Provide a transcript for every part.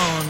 On.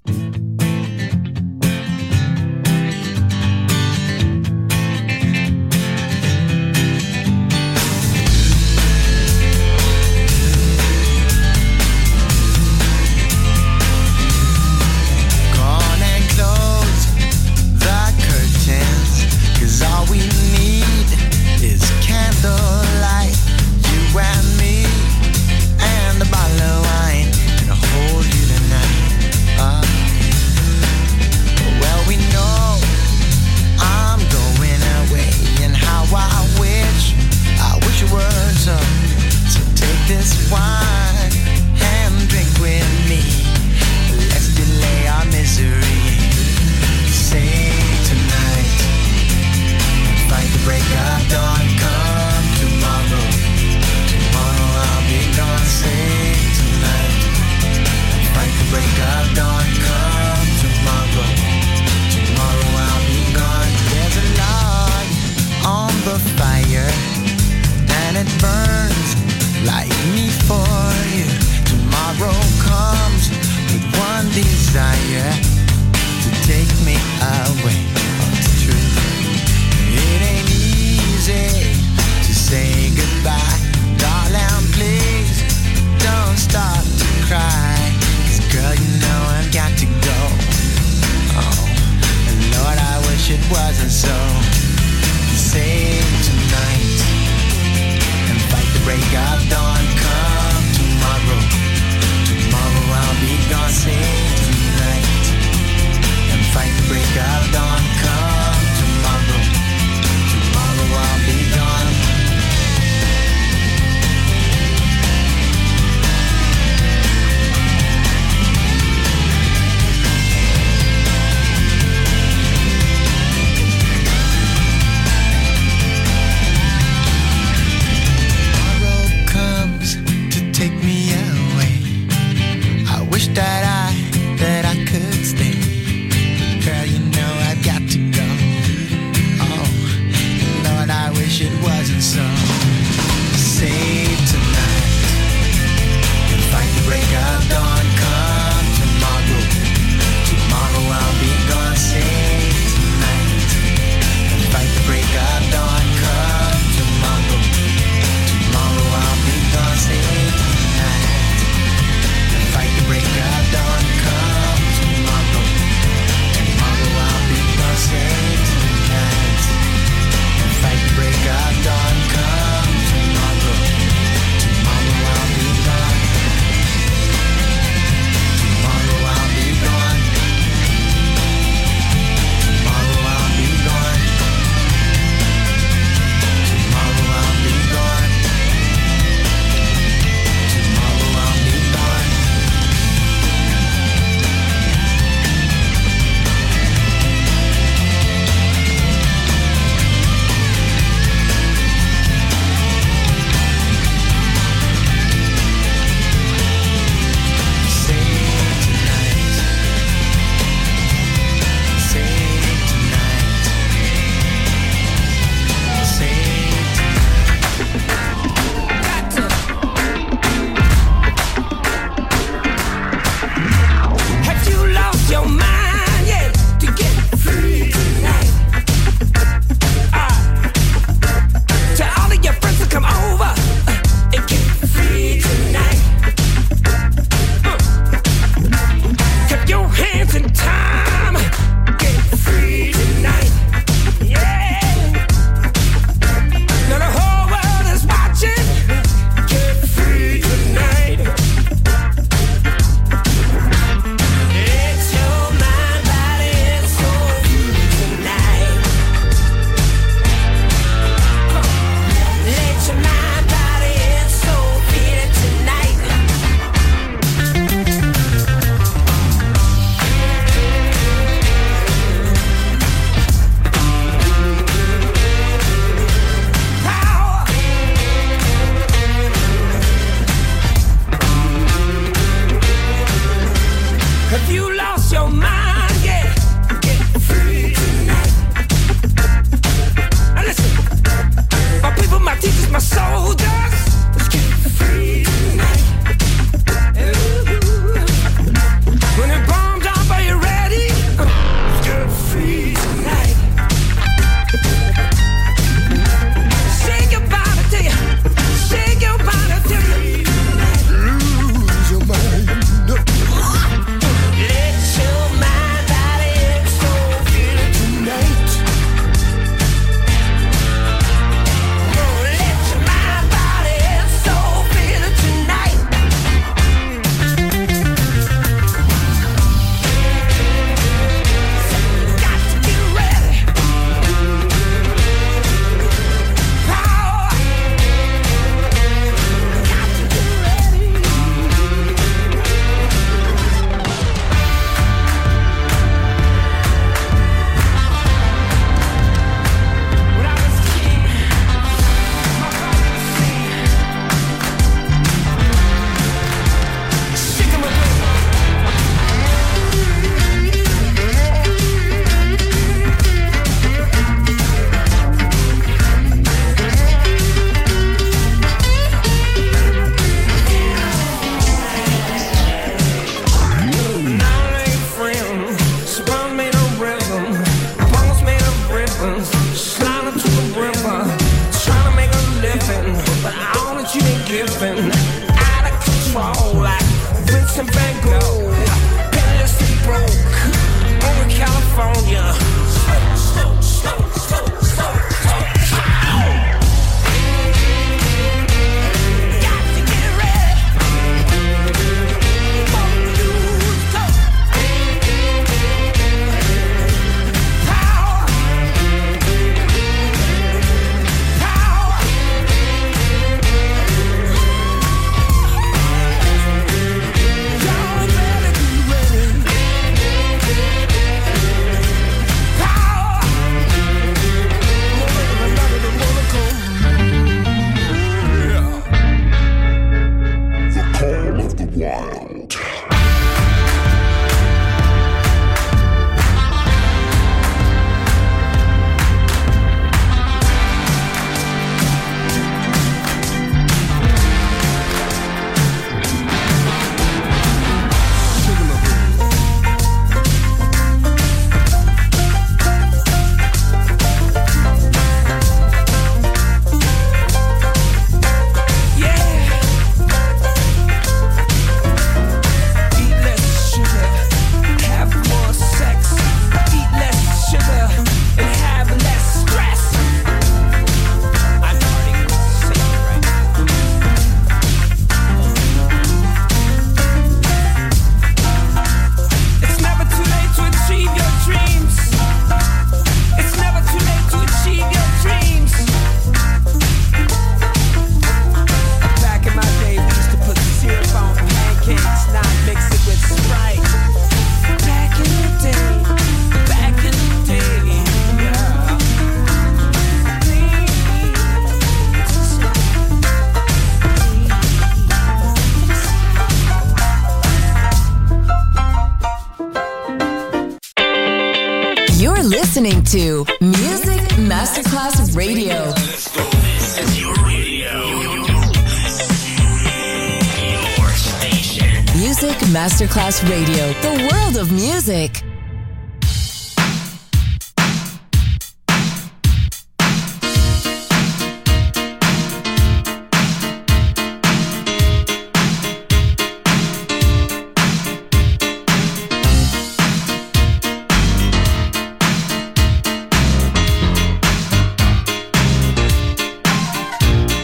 Radio, the world of music.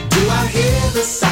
Do I hear the?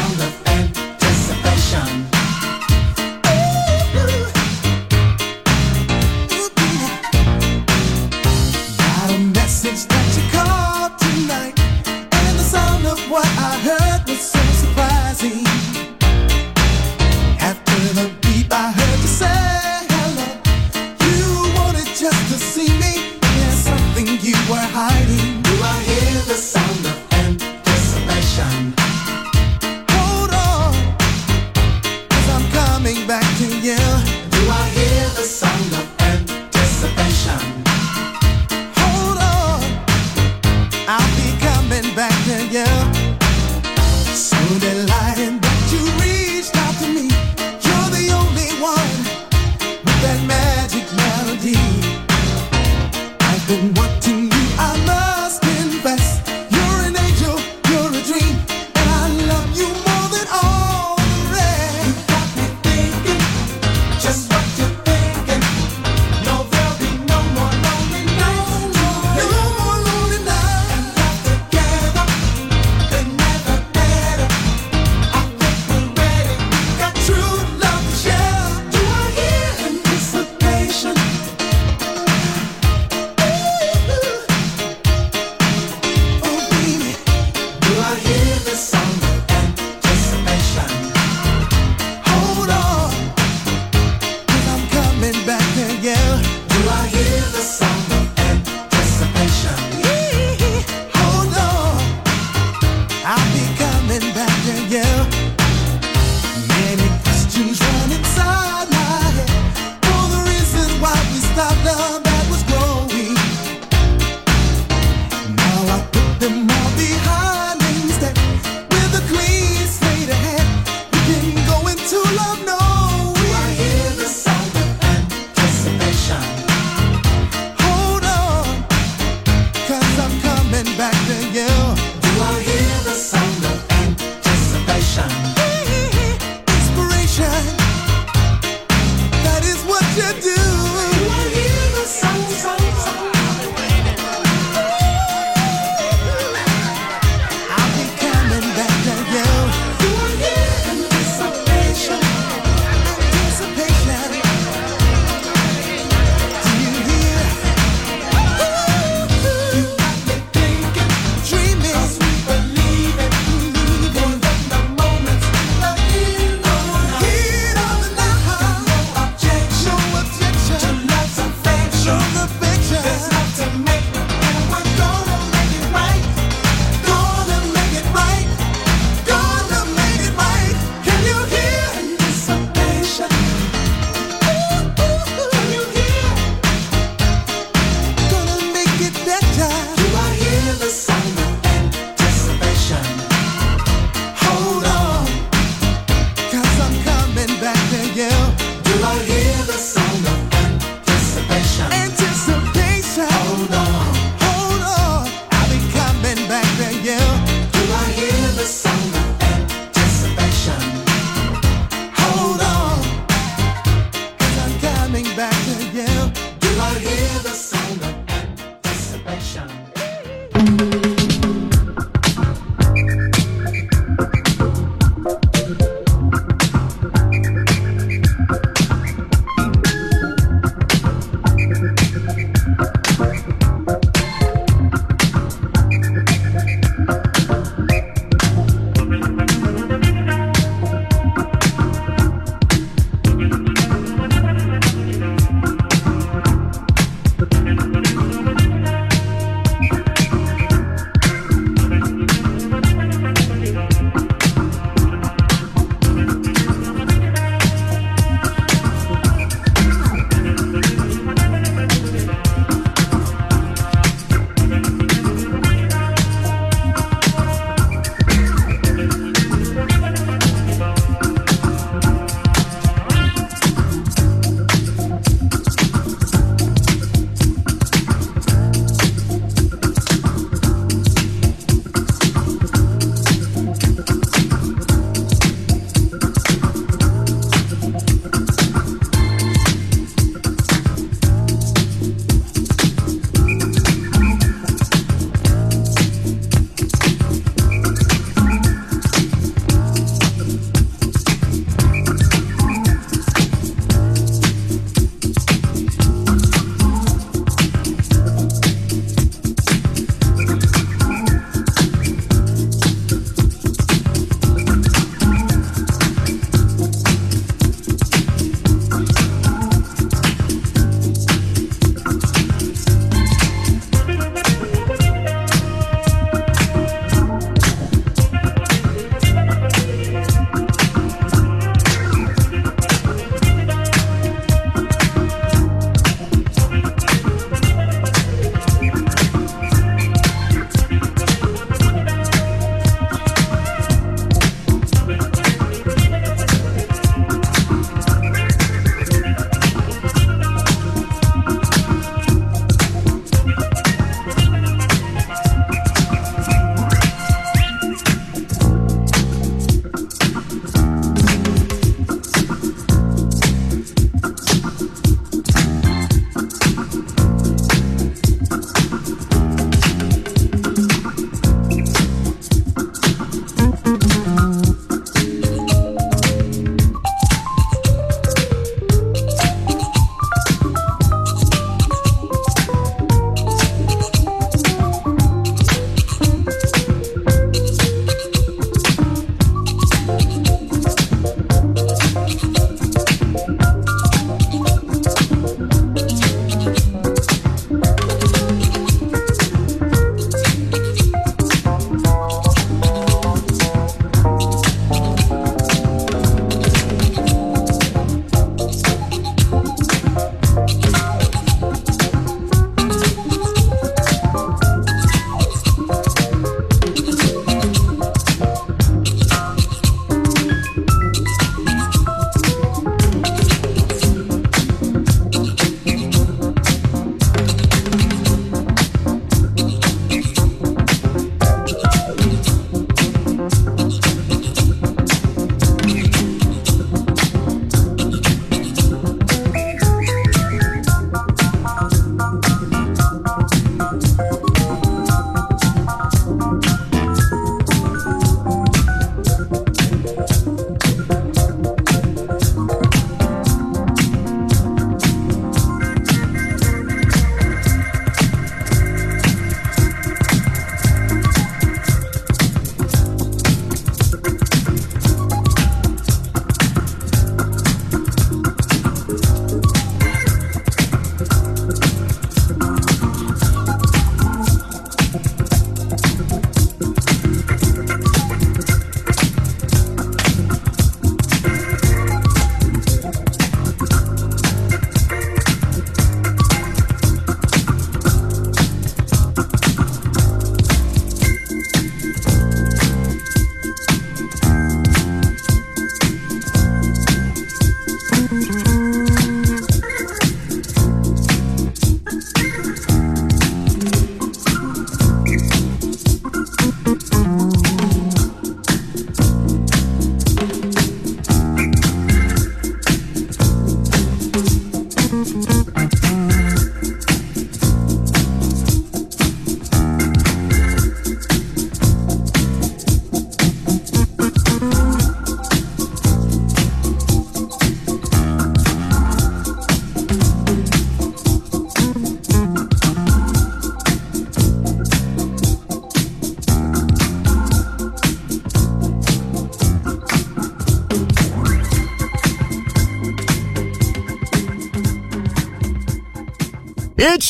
love.